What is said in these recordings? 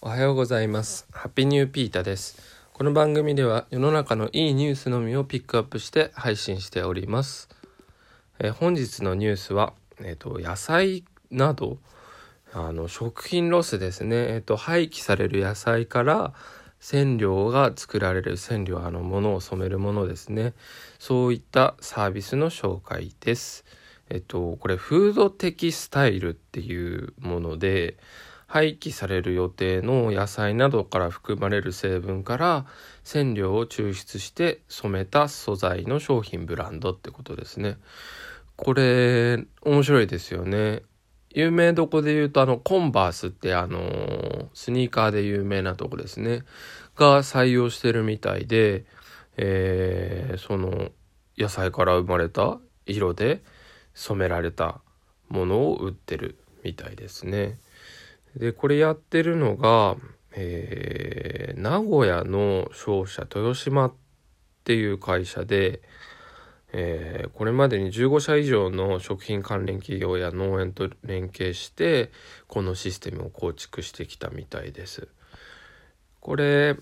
おはようございます。ハッピーニューピータです。この番組では世の中のいいニュースのみをピックアップして配信しております。え本日のニュースは、えー、と野菜などあの食品ロスですね、えー、と廃棄される野菜から染料が作られる染料あのものを染めるものですねそういったサービスの紹介です。えっとこれフードテキスタイルっていうもので廃棄される予定の野菜などから含まれる成分から染料を抽出して染めた素材の商品ブランドってことですね。これ面白いですよね。有名どこで言うとあのコンバースってあのスニーカーで有名なとこですねが採用してるみたいで、えーその野菜から生まれた色で染められたものを売ってるみたいですね。でこれやってるのが、えー名古屋の商社豊島っていう会社で、えーこれまでに15社以上の食品関連企業や農園と連携してこのシステムを構築してきたみたいです。これ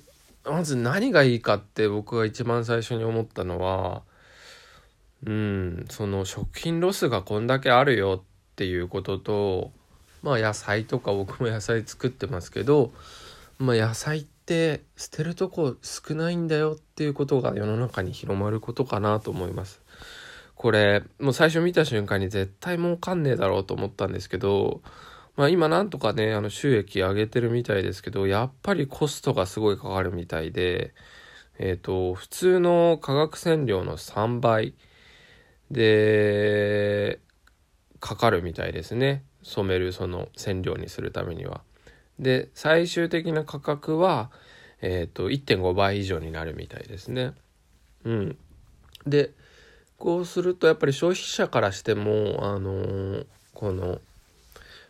まず何がいいかって僕が一番最初に思ったのはうんその食品ロスがこんだけあるよっていうこととまあ野菜とか僕も野菜作ってますけどまあ野菜って捨てるとこ少ないんだよっていうことが世の中に広まることかなと思います。これもう最初見た瞬間に絶対儲かんねえだろうと思ったんですけどまあ今なんとかねあの収益上げてるみたいですけどやっぱりコストがすごいかかるみたいでえっ、と普通の化学染料の3倍でかかるみたいですね染めるその染料にするためには。で最終的な価格は、えー、と1.5倍以上になるみたいですね。うん、でこうするとやっぱり消費者からしても、あのーこの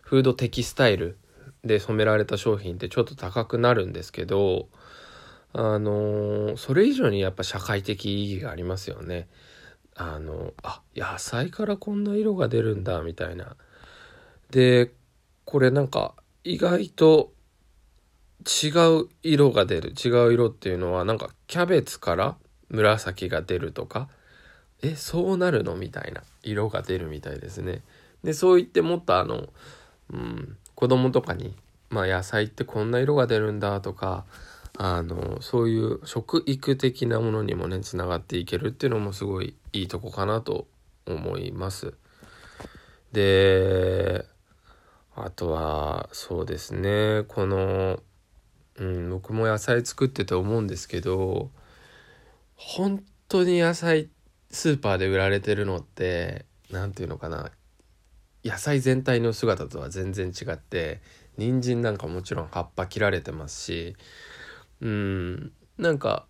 フードテキスタイルで染められた商品ってちょっと高くなるんですけど、あのーそれ以上にやっぱ社会的意義がありますよね。あのあ野菜からこんな色が出るんだみたいな。でこれなんか意外と違う色が出る違う色っていうのはなんかキャベツから紫が出るとかえそうなるのみたいな色が出るみたいですね。でそう言ってもっとあの、うん、子供とかに、まあ、野菜ってこんな色が出るんだとかあのそういう食育的なものにもねつながっていけるっていうのもすごいいいとこかなと思います。であとはそうですね。この、うん、僕も野菜作ってて思うんですけど本当に野菜スーパーで売られてるのって何ていうのかな。野菜全体の姿とは全然違って人参なんかもちろん葉っぱ切られてますしうんなんか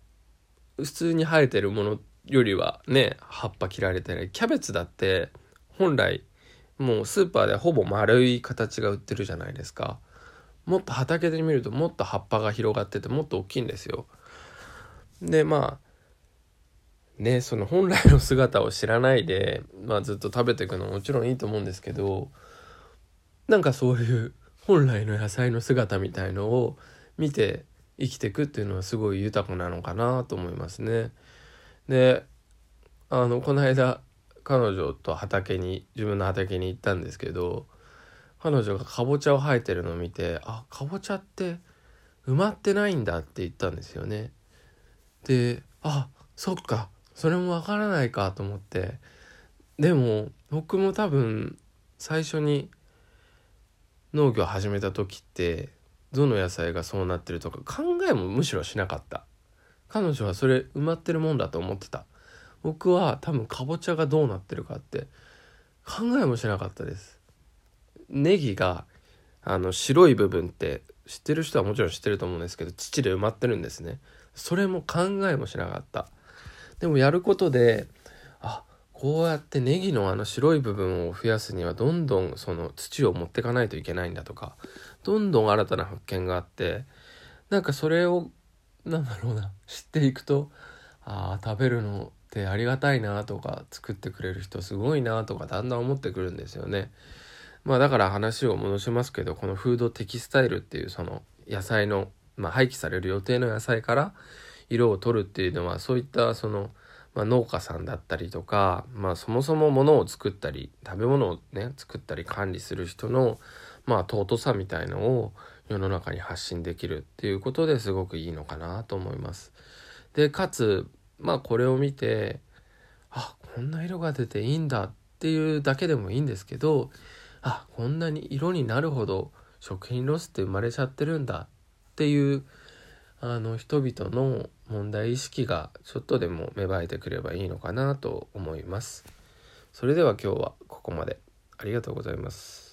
普通に生えてるものよりはね葉っぱ切られてない。キャベツだって本来もうスーパーでほぼ丸い形が売ってるじゃないですかもっと畑で見るともっと葉っぱが広がっててもっと大きいんですよでまあねその本来の姿を知らないで、まあ、ずっと食べていくのももちろんいいと思うんですけどなんかそういう本来の野菜の姿みたいのを見て生きていくっていうのはすごい豊かなのかなと思いますね。であのこの間彼女と畑に自分の畑に行ったんですけど彼女がかぼちゃを生えてるのを見てあかぼちゃって埋まってないんだって言ったんですよね。であそっかそれもわからないかと思って。でも僕も多分最初に農業始めた時ってどの野菜がそうなってるとか考えもむしろしなかった。彼女はそれ埋まってるもんだと思ってた。僕は多分かぼちゃがどうなってるかって考えもしなかったです。ネギがあの白い部分って知ってる人はもちろん知ってると思うんですけど土で埋まってるんですね。それも考えもしなかった。でもやることであこうやってネギのあの白い部分を増やすにはどんどんその土を持ってかないといけないんだとかどんどん新たな発見があってなんかそれをなんだろうな知っていくとあー食べるのってありがたいなとか作ってくれる人すごいなとかだんだん思ってくるんですよね。まあだから話を戻しますけどこのフードテキスタイルっていうその野菜の、まあ、廃棄される予定の野菜から色を取るっていうのはそういったその、まあ、農家さんだったりとか、まあ、そもそも物を作ったり食べ物をね作ったり管理する人の、まあ、尊さみたいのを世の中に発信できるっていうことですごくいいのかなと思います。でかつまあこれを見てあこんな色が出ていいんだっていうだけでもいいんですけどあこんなに色になるほど食品ロスって生まれちゃってるんだっていうあの人々の問題意識がちょっとでも芽生えてくればいいのかなと思います。それでは今日はここまでありがとうございます。